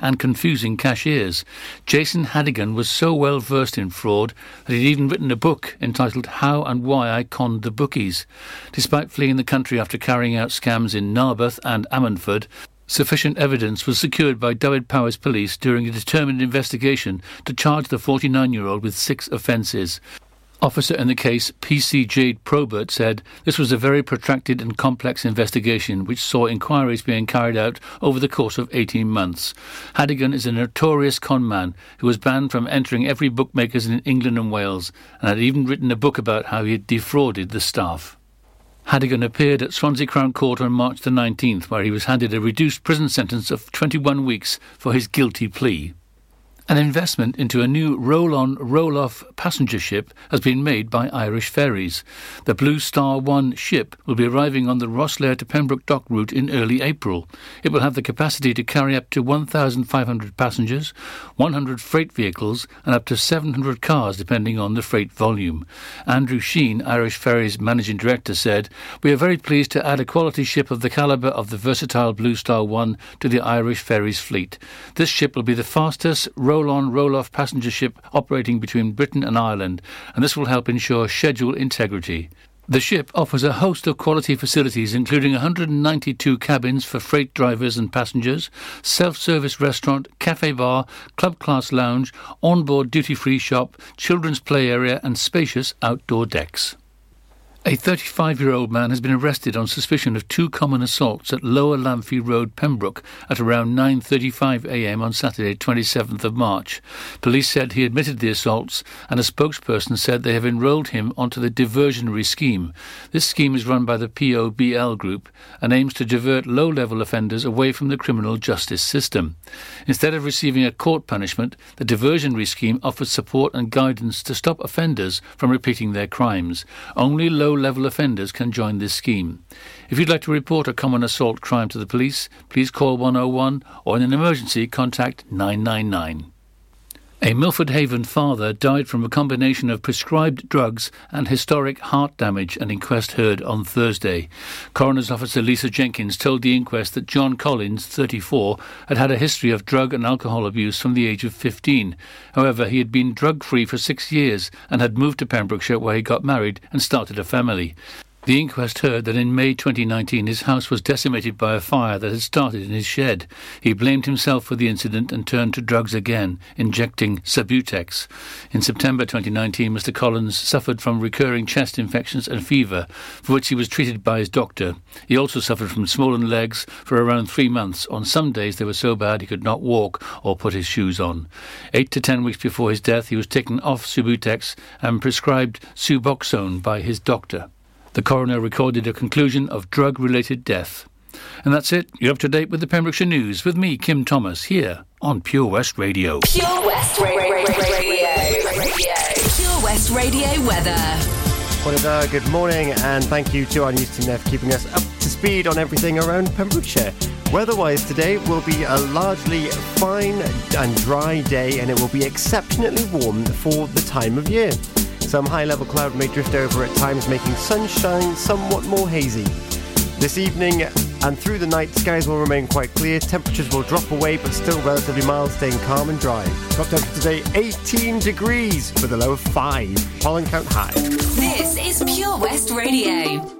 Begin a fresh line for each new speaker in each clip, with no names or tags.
and confusing cashiers. Jason Hadigan was so well versed in fraud that he'd even written a book entitled How and Why I Conned the Bookies. Despite fleeing the country after carrying out scams in Narberth and Ammanford, Sufficient evidence was secured by Dyfed-Powys police during a determined investigation to charge the 49 year old with six offences. Officer in the case, PC Jade Probert, said this was a very protracted and complex investigation which saw inquiries being carried out over the course of 18 months. Hadigan is a notorious conman who was banned from entering every bookmakers in England and Wales and had even written a book about how he had defrauded the staff. Hadigan appeared at Swansea Crown Court on March the 19th, where he was handed a reduced prison sentence of 21 weeks for his guilty plea. An investment into a new roll on, roll off passenger ship has been made by Irish Ferries. The Blue Star 1 ship will be arriving on the Rosslare to Pembroke Dock route in early April. It will have the capacity to carry up to 1,500 passengers, 100 freight vehicles, and up to 700 cars, depending on the freight volume. Andrew Sheen, Irish Ferries Managing Director, said, We are very pleased to add a quality ship of the calibre of the versatile Blue Star 1 to the Irish Ferries fleet. This ship will be the fastest roll roll on, roll off passenger ship operating between Britain and Ireland, and this will help ensure schedule integrity. The ship offers a host of quality facilities, including 192 cabins for freight drivers and passengers, self service restaurant, cafe bar, club class lounge, onboard duty free shop, children's play area, and spacious outdoor decks. A 35 year old man has been arrested on suspicion of two common assaults at Lower Lamphey Road, Pembroke, at around 9.35 a.m. on Saturday, 27th of March. Police said he admitted the assaults, and a spokesperson said they have enrolled him onto the diversionary scheme. This scheme is run by the POBL group and aims to divert low level offenders away from the criminal justice system. Instead of receiving a court punishment, the diversionary scheme offers support and guidance to stop offenders from repeating their crimes. Only low low level offenders can join this scheme. If you'd like to report a common assault crime to the police, please call 101 or in an emergency contact 999. A Milford Haven father died from a combination of prescribed drugs and historic heart damage, an inquest heard on Thursday. Coroner's officer Lisa Jenkins told the inquest that John Collins, 34, had had a history of drug and alcohol abuse from the age of 15. However, he had been drug free for six years and had moved to Pembrokeshire where he got married and started a family. The inquest heard that in May 2019 his house was decimated by a fire that had started in his shed. He blamed himself for the incident and turned to drugs again, injecting Subutex. In September 2019, Mr. Collins suffered from recurring chest infections and fever, for which he was treated by his doctor. He also suffered from swollen legs for around three months. On some days they were so bad he could not walk or put his shoes on. Eight to ten weeks before his death, he was taken off Subutex and prescribed Suboxone by his doctor. The coroner recorded a conclusion of drug related death. And that's it. You're up to date with the Pembrokeshire News with me, Kim Thomas, here on Pure West Radio.
Pure West Radio. Radio. Pure West Radio weather.
Well, good morning, and thank you to our news team there for keeping us up to speed on everything around Pembrokeshire. Weather-wise, today will be a largely fine and dry day, and it will be exceptionally warm for the time of year. Some high level cloud may drift over at times, making sunshine somewhat more hazy. This evening and through the night, skies will remain quite clear. Temperatures will drop away, but still relatively mild, staying calm and dry. Top temperature today 18 degrees with a low of 5. Pollen count high.
This is Pure West Radio.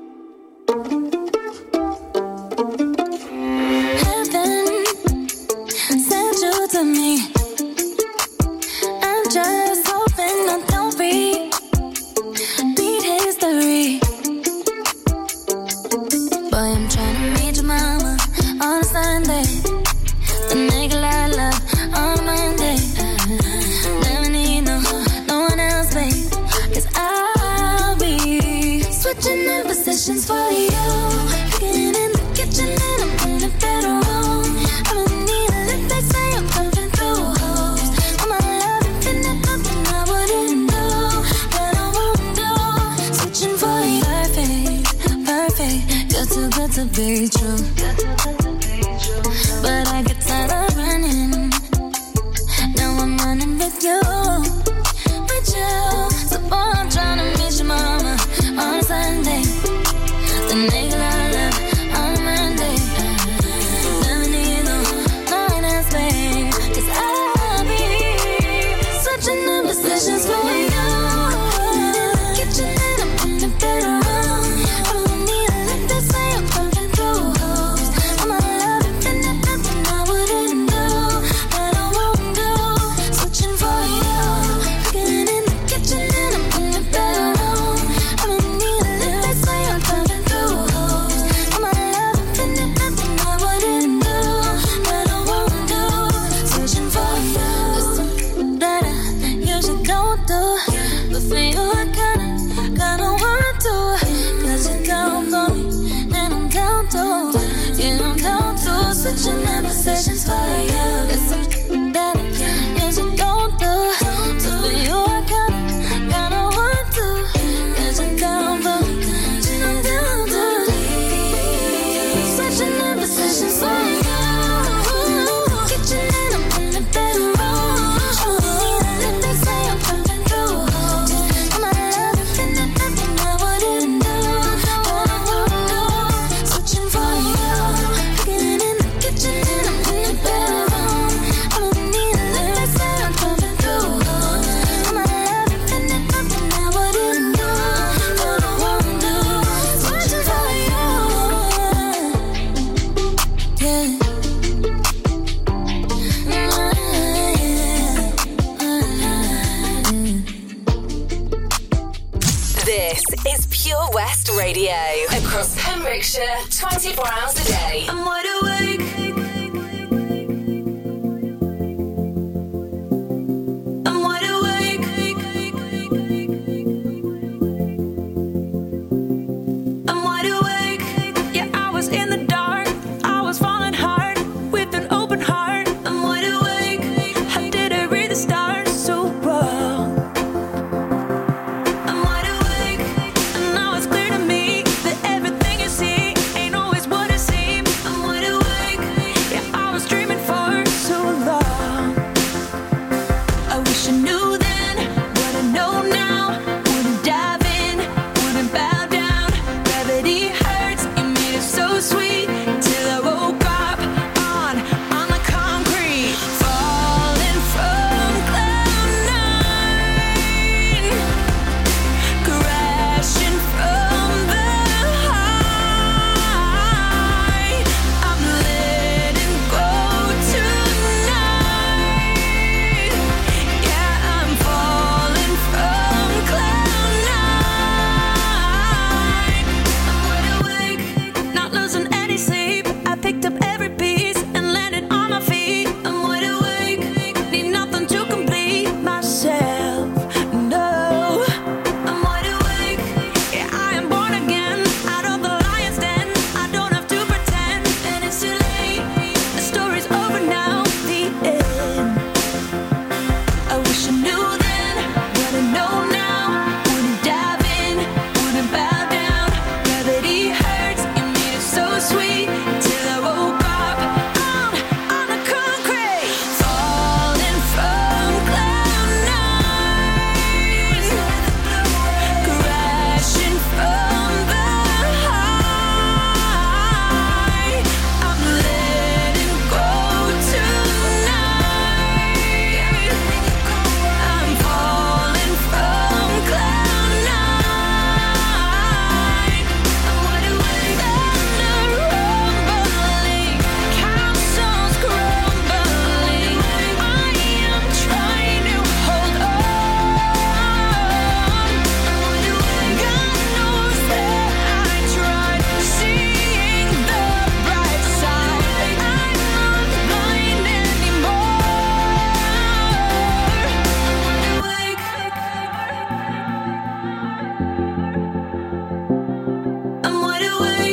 Anymore.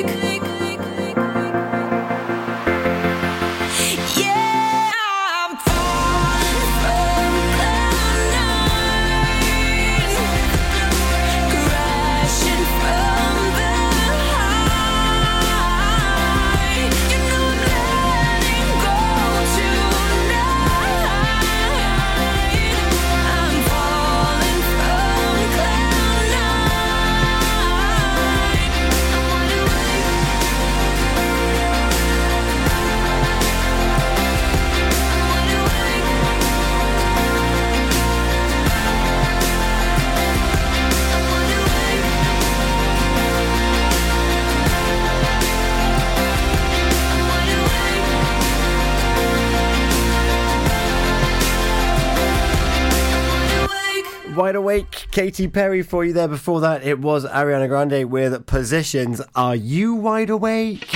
Katy Perry for you there. Before that, it was Ariana Grande with Positions. Are you wide awake?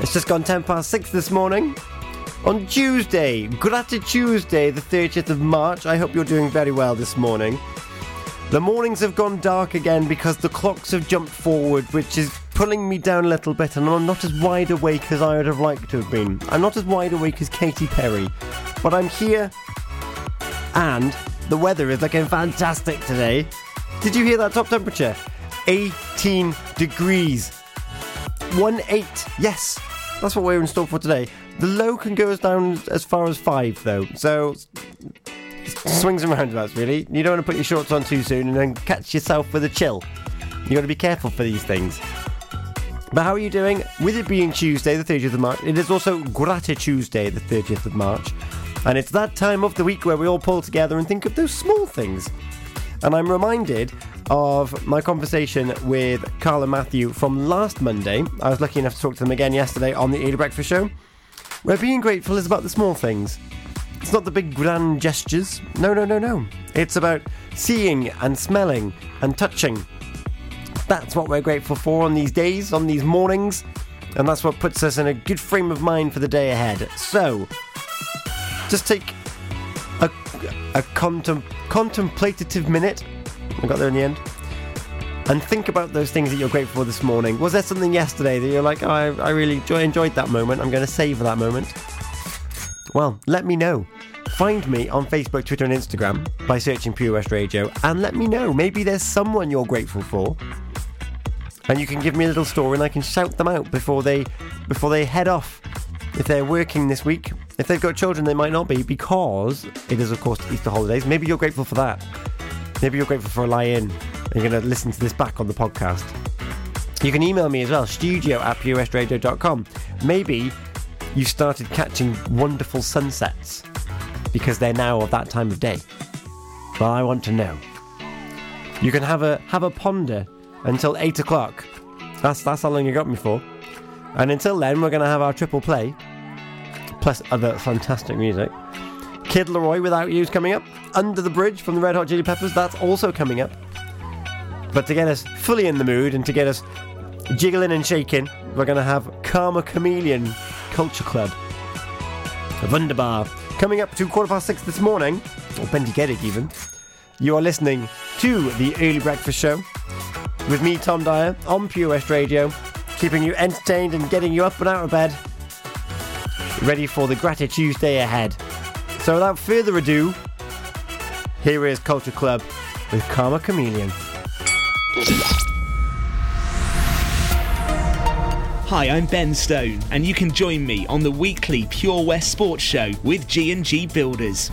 It's just gone 10 past 6 this morning. On Tuesday, Grata Tuesday, the 30th of March. I hope you're doing very well this morning. The mornings have gone dark again because the clocks have jumped forward, which is pulling me down a little bit, and I'm not as wide awake as I would have liked to have been. I'm not as wide awake as Katy Perry, but I'm here, and the weather is looking fantastic today. Did you hear that top temperature? 18 degrees. 1 8. Yes, that's what we're in store for today. The low can go as down as far as 5, though, so swings and roundabouts, really. You don't want to put your shorts on too soon and then catch yourself with a chill. You got to be careful for these things. But how are you doing? With it being Tuesday, the 30th of March, it is also Grata Tuesday, the 30th of March. And it's that time of the week where we all pull together and think of those small things. And I'm reminded of my conversation with Carl and Matthew from last Monday. I was lucky enough to talk to them again yesterday on the Early Breakfast Show, where being grateful is about the small things. It's not the big grand gestures. No, no, no, no. It's about seeing and smelling and touching. That's what we're grateful for on these days, on these mornings, and that's what puts us in a good frame of mind for the day ahead. So, just take a, a contem- contemplative minute. I got there in the end. And think about those things that you're grateful for this morning. Was there something yesterday that you're like, oh, I, I really enjoy, enjoyed that moment? I'm going to save that moment. Well, let me know. Find me on Facebook, Twitter, and Instagram by searching Pure West Radio and let me know. Maybe there's someone you're grateful for. And you can give me a little story and I can shout them out before they before they head off. If they're working this week, if they've got children, they might not be because it is, of course, Easter holidays. Maybe you're grateful for that. Maybe you're grateful for a lie in and you're going to listen to this back on the podcast. You can email me as well, studio at purewestradio.com. Maybe you've started catching wonderful sunsets because they're now of that time of day. Well, I want to know. You can have a have a ponder until eight o'clock. That's that's how long you got me for. And until then, we're going to have our triple play, plus other fantastic music. Kid LAROI Without You's coming up. Under the Bridge from the Red Hot Chili Peppers, that's also coming up. But to get us fully in the mood and to get us jiggling and shaking, we're going to have Karma Chameleon Culture Club. Wunderbar. Coming up to quarter past six this morning, or Bendy Geddick even, you are listening to the Early Breakfast Show with me, Tom Dyer, on Pure West Radio, keeping you entertained and getting you up and out of bed, ready for the Gratitude Tuesday ahead. So without further ado, here is Culture Club with Karma Chameleon.
Hi, I'm Ben Stone, and you can join me on the weekly Pure West Sports Show with G&G Builders.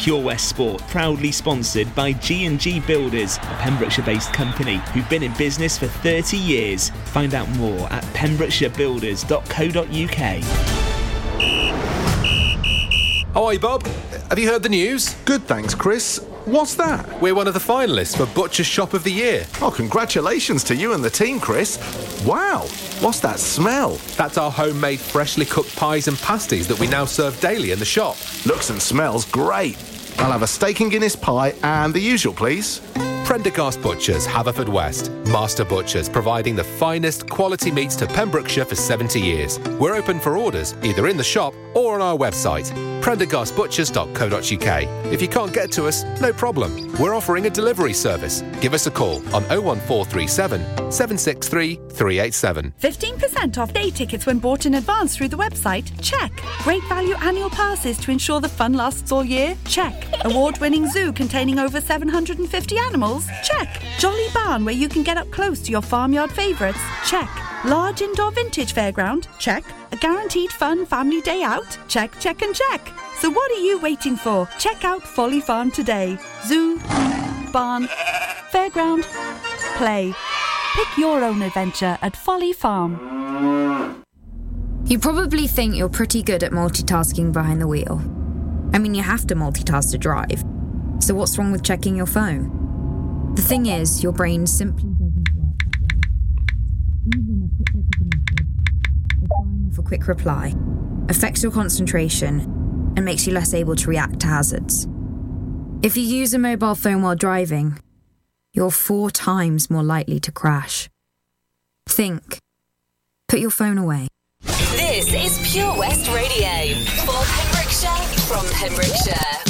Pure West Sport, proudly sponsored by G&G Builders, a Pembrokeshire-based company who've been in business for 30 years. Find out more at pembrokeshirebuilders.co.uk.
Hi, Bob. Have you heard the news?
Good, thanks, Chris. What's that?
We're one of the finalists for Butcher's Shop of the Year.
Oh, congratulations to you and the team, Chris. Wow, what's that smell?
That's our homemade, freshly cooked pies and pasties that we now serve daily in the shop.
Looks and smells great. I'll have a steak and Guinness pie and the usual, please.
Prendergast Butchers, Haverfordwest. Master Butchers, providing the finest quality meats to Pembrokeshire for 70 years. We're open for orders, either in the shop or on our website, prendergastbutchers.co.uk. If you can't get to us, no problem. We're offering a delivery service. Give us a call on 01437 763 387.
15% off day tickets when bought in advance through the website? Check. Great value annual passes to ensure the fun lasts all year? Check. Award winning zoo containing over 750 animals? Check. Jolly barn where you can get up close to your farmyard favourites? Check. Large indoor vintage fairground? Check. A guaranteed fun family day out? Check, check, and check. So what are you waiting for? Check out Folly Farm today. Zoo, barn, fairground, play. Pick your own adventure at Folly Farm.
You probably think you're pretty good at multitasking behind the wheel. I mean, you have to multitask to drive. So, what's wrong with checking your phone? The thing is, your brain simply doesn't work. Even a quick look at a message or firing off a quick reply affects your concentration and makes you less able to react to hazards. If you use a mobile phone while driving, you're four times more likely to crash. Think. Put your phone away.
This is Pure West Radio for Pembrokeshire from Pembrokeshire.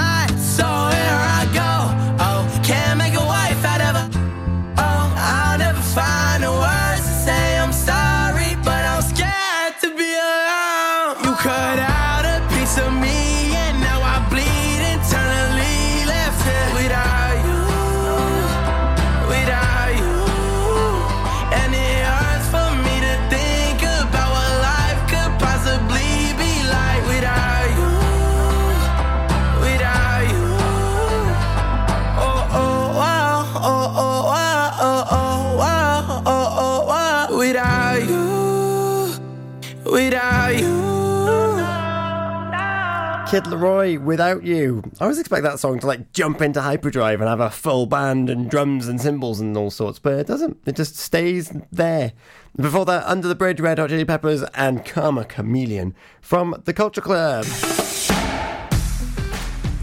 Kid LAROI, without you. I always expect that song to like jump into hyperdrive and have a full band and drums and cymbals and all sorts, but it doesn't. It just stays there. Before that, Under the Bridge, Red Hot Chili Peppers and Karma Chameleon from the Culture Club. It's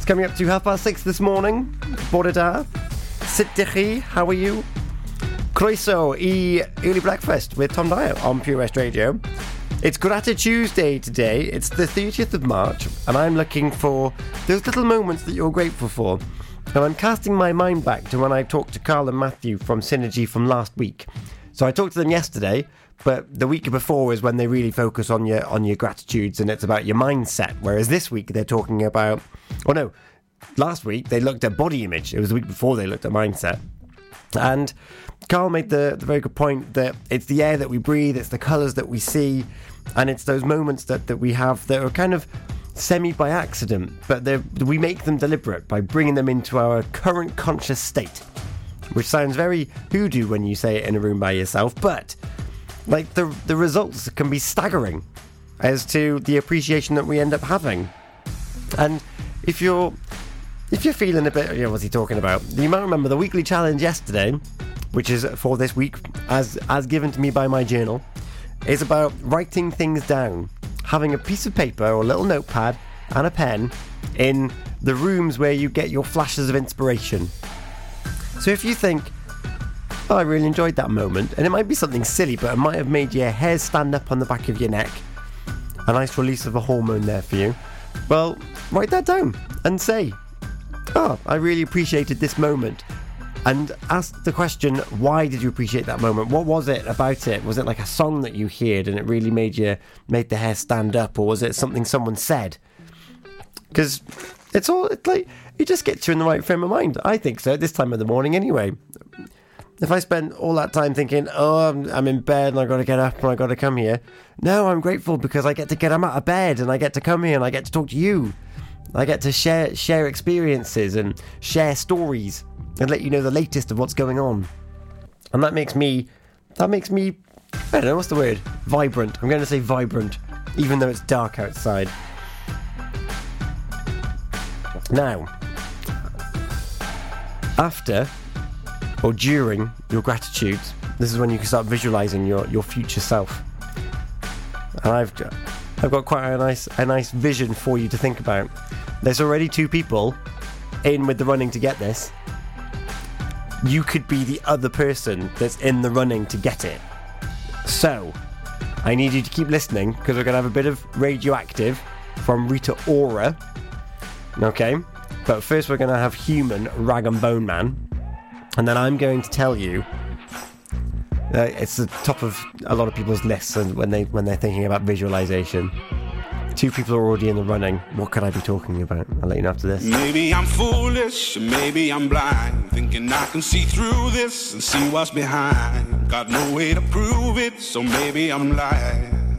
coming up to half past six this morning. Bordada. Sittichi, how are you? Croeso i Early Breakfast with Tom Dyer on Pure West Radio. It's Gratitude Tuesday today. It's the 30th of March, and I'm looking for those little moments that you're grateful for. And I'm casting my mind back to when I talked to Carl and Matthew from Synergy from last week. So I talked to them yesterday, but the week before is when they really focus on your on your gratitudes and it's about your mindset. Whereas this week they're talking about, oh no, last week they looked at body image. It was the week before they looked at mindset. And Carl made the, the very good point that it's the air that we breathe, it's the colours that we see, and it's those moments that, that we have that are kind of semi by accident, but we make them deliberate by bringing them into our current conscious state. Which sounds very hoodoo when you say it in a room by yourself, but like the the results can be staggering as to the appreciation that we end up having. And if you're if you're feeling a bit, you know, what's he talking about? You might remember the weekly challenge yesterday, which is for this week, as as given to me by my journal, is about writing things down, having a piece of paper or a little notepad and a pen in the rooms where you get your flashes of inspiration. So if you think, oh, I really enjoyed that moment, and it might be something silly, but it might have made your hair stand up on the back of your neck, a nice release of a hormone there for you. Well, write that down and say, oh, I really appreciated this moment. And ask the question, why did you appreciate that moment? What was it about it? Was it like a song that you heard and it really made you made the hair stand up, or was it something someone said? Because it's all it's like it just gets you in the right frame of mind. I think so. At this time of the morning, anyway. If I spend all that time thinking, oh, I'm, I'm in bed and I got to get up and I got to come here, no, I'm grateful because I get to get I'm out of bed and I get to come here and I get to talk to you. I get to share share experiences and share stories and let you know the latest of what's going on. And that makes me that makes me I don't know what's the word? Vibrant. I'm going to say vibrant, even though it's dark outside. Now, after or during your gratitudes, This is when you can start visualizing your, your future self. And I've I've got quite a nice a nice vision for you to think about. There's already two people in with the running to get this. You could be the other person that's in the running to get it. So, I need you to keep listening because we're going to have a bit of radioactive from Rita Ora. Okay? But first, we're going to have Human Rag and Bone Man. And then I'm going to tell you. Uh, it's the top of a lot of people's lists when they when they're thinking about visualization. Two people are already in the running. What could I be talking about? I'll let you know after this.
Maybe I'm foolish, maybe I'm blind. Thinking I can see through this and see what's behind. Got no way to prove it, so maybe I'm lying.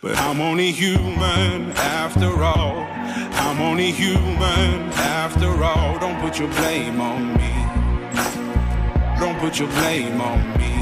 But I'm only human after all. I'm only human after all. Don't put your blame on me. Don't put your blame on me.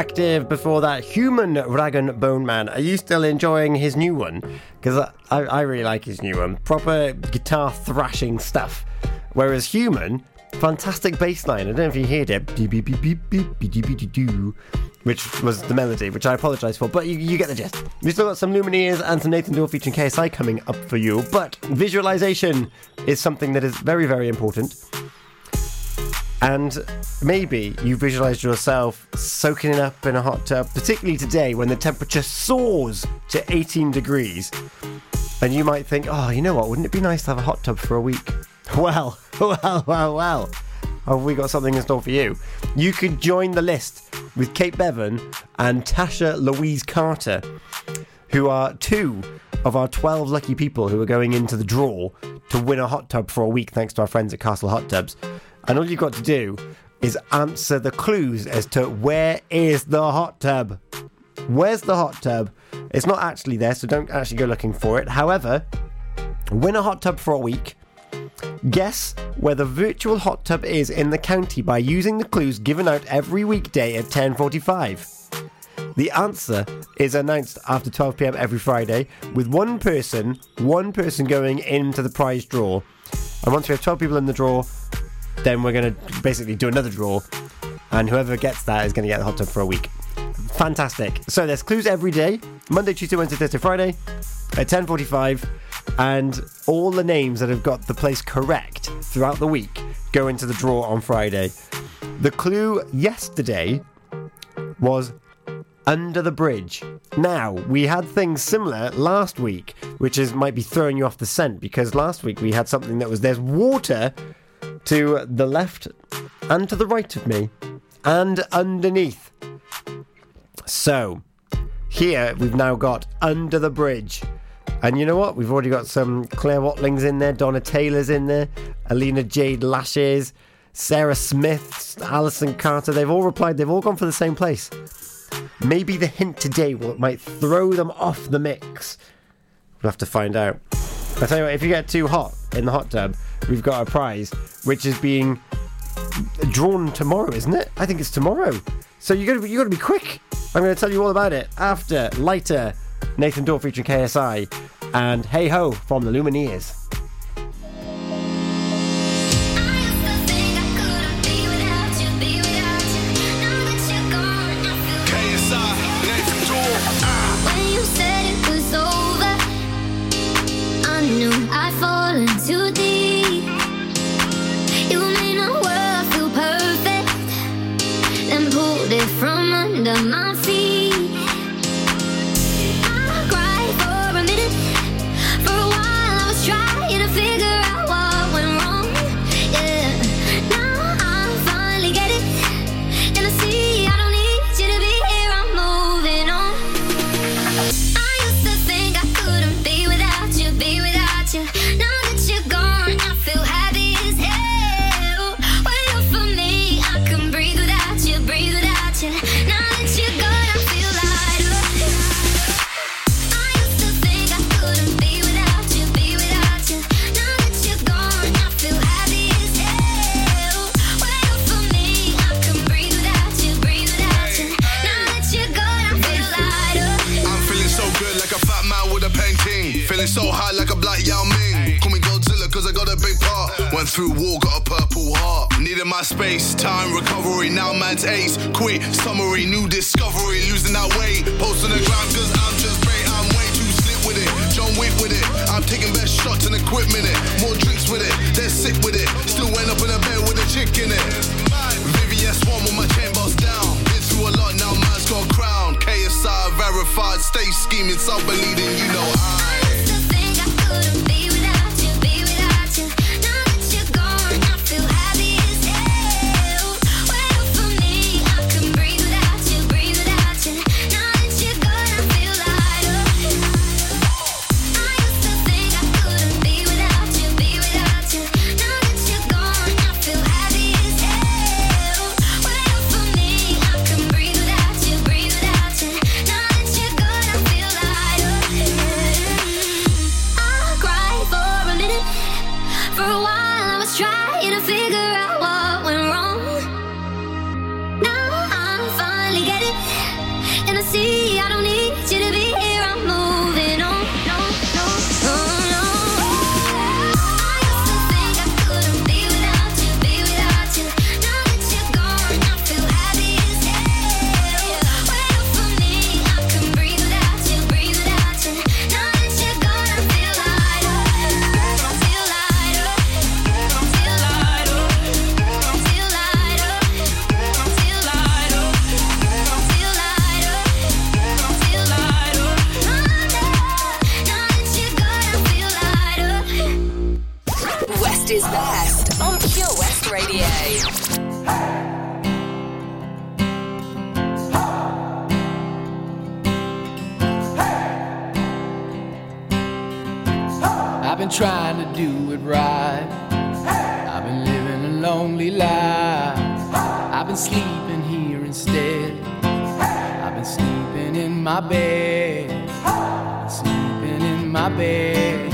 Radioactive, before that, Human Rag'n'Bone Man. Are you still enjoying his new one? Because I, I, really like his new one. Proper guitar thrashing stuff. Whereas Human, fantastic bass line. I don't know if you heard it. Which was the melody, which I apologise for, but you, you get the gist. We've still got some Lumineers and some Nathan Dawe featuring KSI coming up for you, but visualization is something that is very, very important. And maybe you visualized yourself soaking it up in a hot tub, particularly today when the temperature soars to 18 degrees. And you might think, oh, you know what? Wouldn't it be nice to have a hot tub for a week? Well, well, well, well. Have we got something in store for you? You could join the list with Kate Bevan and Tasha Louise Carter, who are two of our 12 lucky people who are going into the draw to win a hot tub for a week thanks to our friends at Castle Hot Tubs. And all you've got to do is answer the clues as to where is the hot tub. Where's the hot tub? It's not actually there, so don't actually go looking for it. However, win a hot tub for a week. Guess where the virtual hot tub is in the county by using the clues given out every weekday at 10:45. The answer is announced after 12 pm every Friday, with one person, one person going into the prize draw. And once we have 12 people in the draw, then we're going to basically do another draw, and whoever gets that is going to get the hot tub for a week. Fantastic. So there's clues every day, Monday, Tuesday, Wednesday, Thursday, Friday, at 10:45, and all the names that have got the place correct throughout the week go into the draw on Friday. The clue yesterday was under the bridge. Now, we had things similar last week, which is might be throwing you off the scent because last week we had something that was there's water to the left and to the right of me and underneath. So, here we've now got under the bridge. And you know what? We've already got some Claire Watlings in there, Donna Taylor's in there, Alina Jade Lashes, Sarah Smith, Alison Carter. They've all replied, they've all gone for the same place. Maybe the hint today will, might throw them off the mix. We'll have to find out. I tell you what, if you get too hot in the hot tub, we've got a prize, which is being drawn tomorrow, isn't it? I think it's tomorrow. So you gotta be, you gotta be quick. I'm gonna tell you all about it after lighter Nathan Dawe featuring KSI and Hey Ho from the Lumineers.
Went
through war, got a purple heart. Needed my space, time, recovery. Now man's ace. Quit, summary, new discovery. Losing that weight. Posting the ground, cause I'm just great. I'm way too slick with it. John Wick with it. I'm taking best shots and equipment. It. More drinks with it. They're sick with it. Still went up in a bed with a chick in it. VVS one with my chain boss down. Been through a lot, now man's got crown. KSI verified, stay scheming, some believing, you know I.
my bed, sleeping in my bed.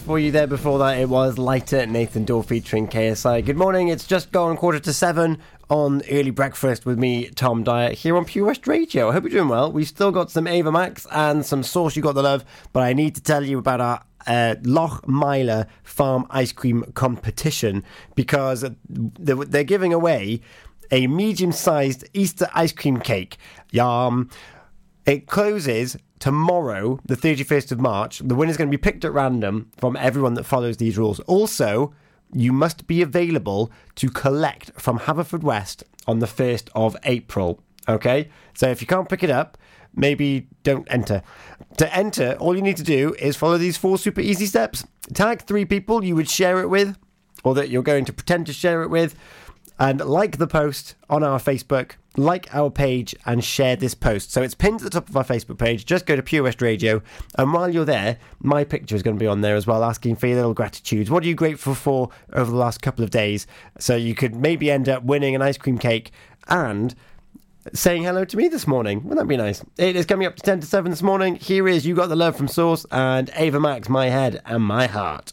For you there before that. It was Lighter, Nathan Dawe featuring KSI. Good morning, it's just gone quarter to seven on Early Breakfast with me, Tom Dyer, here on Pure West Radio. I hope you're doing well. We've still got some Ava Max and some Source You Got the Love, but I need to tell you about our uh, Lochmeyler Farm Ice Cream competition because they're they're giving away a medium sized Easter ice cream cake. Yum. It closes tomorrow, the 31st of March. The winner's going to be picked at random from everyone that follows these rules. Also, you must be available to collect from Haverfordwest on the 1st of April. Okay? So if you can't pick it up, maybe don't enter. To enter, all you need to do is follow these four super easy steps. Tag three people you would share it with, or that you're going to pretend to share it with, and like the post on our Facebook, like our page, and share this post. So it's pinned to the top of our Facebook page. Just go to Pure West Radio, and while you're there, my picture is going to be on there as well, asking for your little gratitudes. What are you grateful for over the last couple of days? So you could maybe end up winning an ice cream cake and saying hello to me this morning. Wouldn't that be nice? It is coming up to 10 to 7 this morning. Here is You Got the Love from Source and Ava Max, My Head and My Heart.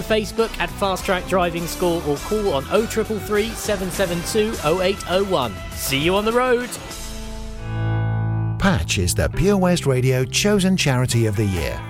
Facebook at Fast Track Driving School or call on 0333 772 0801. See you on the road.
Patch is the Pure West Radio chosen charity of the year.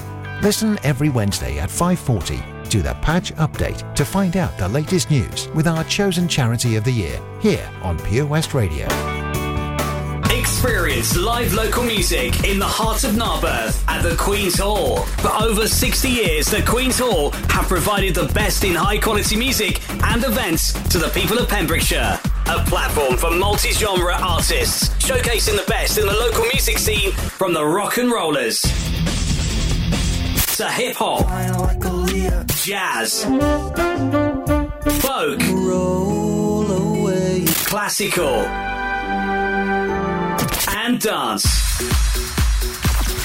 Listen every Wednesday at 5:40 to the Patch Update to find out the latest news with our chosen charity of the year here on Pure West Radio.
Experience live local music in the heart of Narberth at the Queen's Hall. For over 60 years, the Queen's Hall have provided the best in high quality music and events to the people of Pembrokeshire. A platform for multi genre artists, showcasing the best in the local music scene from the rock and rollers to hip hop, jazz, folk, classical, and dance.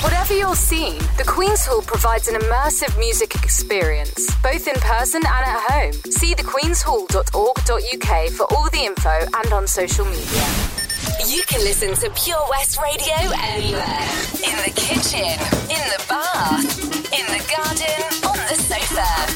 Whatever your scene, the Queen's Hall provides an immersive music experience, both in person and at home. See thequeenshall.org.uk for all the info and on social media.
You can listen to Pure West Radio anywhere. In the kitchen, in the bath, in the garden, on the sofa,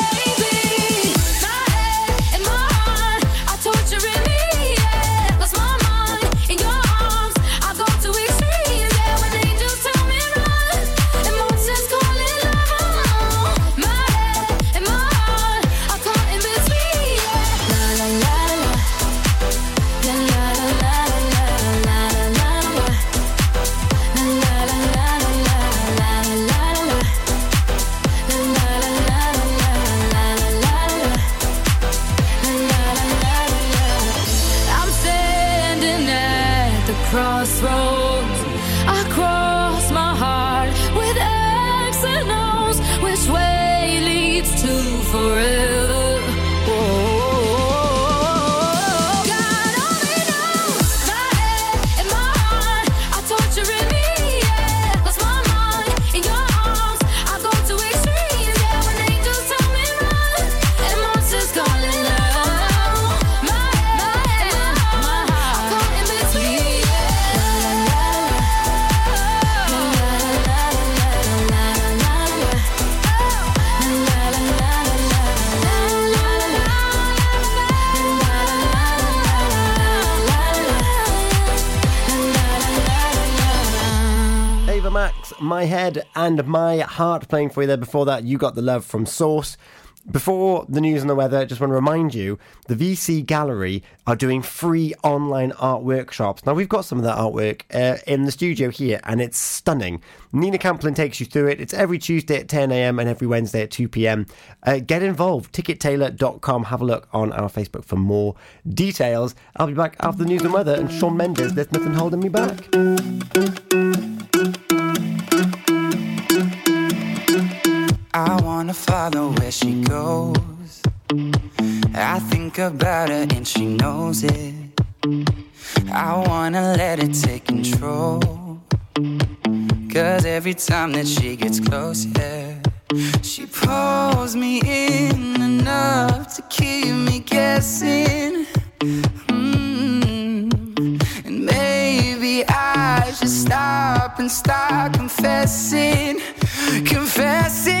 crossroads, I cross. My Head and My Heart
playing for you there. Before that, you got the love from Source. Before the news and the weather, just want to remind you the VC Gallery are doing free online art workshops. Now, we've got some of that artwork uh, in the studio here, and it's stunning. Nina Camplin takes you through it. It's every Tuesday at 10 a.m. and every Wednesday at 2 p.m. Uh, get involved. Tickettailor.com. Have a look on our Facebook for more details. I'll be back after the news and weather, and Shawn Mendes, There's Nothing Holding Me Back.
I wanna follow where she goes. I think about her and she knows it. I wanna let it take control. Cause every time that she gets close, yeah, she pulls me in enough to keep me guessing. Mm. And maybe I should stop and start confessing, confessing.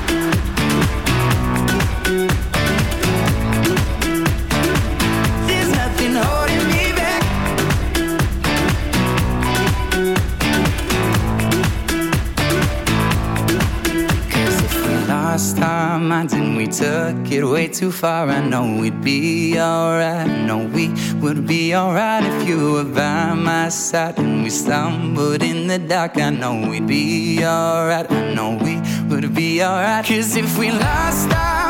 Lost our minds and we took it way too far, I know we'd be alright. I know we would be alright if you were by my side. And we stumbled in the dark, I know we'd be alright. I know we would be alright. Cause if we lost our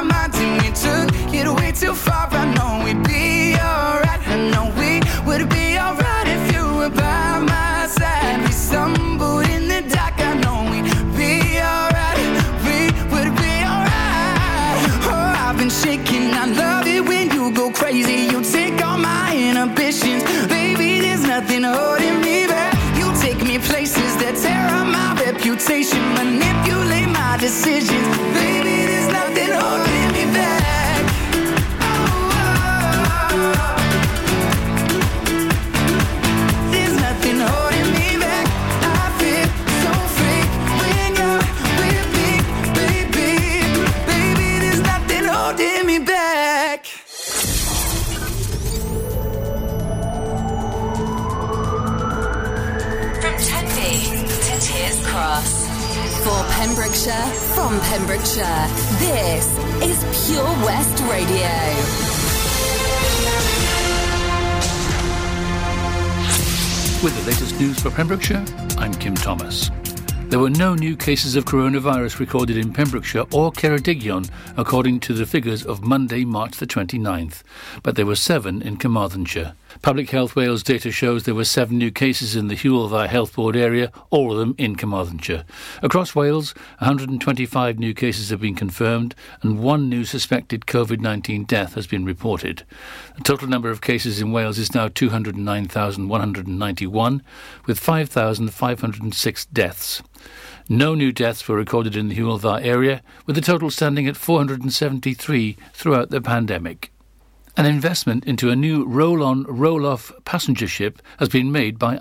Pembrokeshire, from Pembrokeshire, this is Pure West Radio.
With the latest news for Pembrokeshire, I'm Kim Thomas. There were no new cases of coronavirus recorded in Pembrokeshire or Ceredigion, according to the figures of Monday, March the 29th, but there were seven in Carmarthenshire. Public Health Wales data shows there were seven new cases in the Hywel Dda Health Board area, all of them in Carmarthenshire. Across Wales, 125 new cases have been confirmed and one new suspected COVID 19 death has been reported. The total number of cases in Wales is now 209,191, with 5,506 deaths. No new deaths were recorded in the Hywel Dda area, with the total standing at 473 throughout the pandemic. An investment into a new roll on, roll off passenger ship has been made by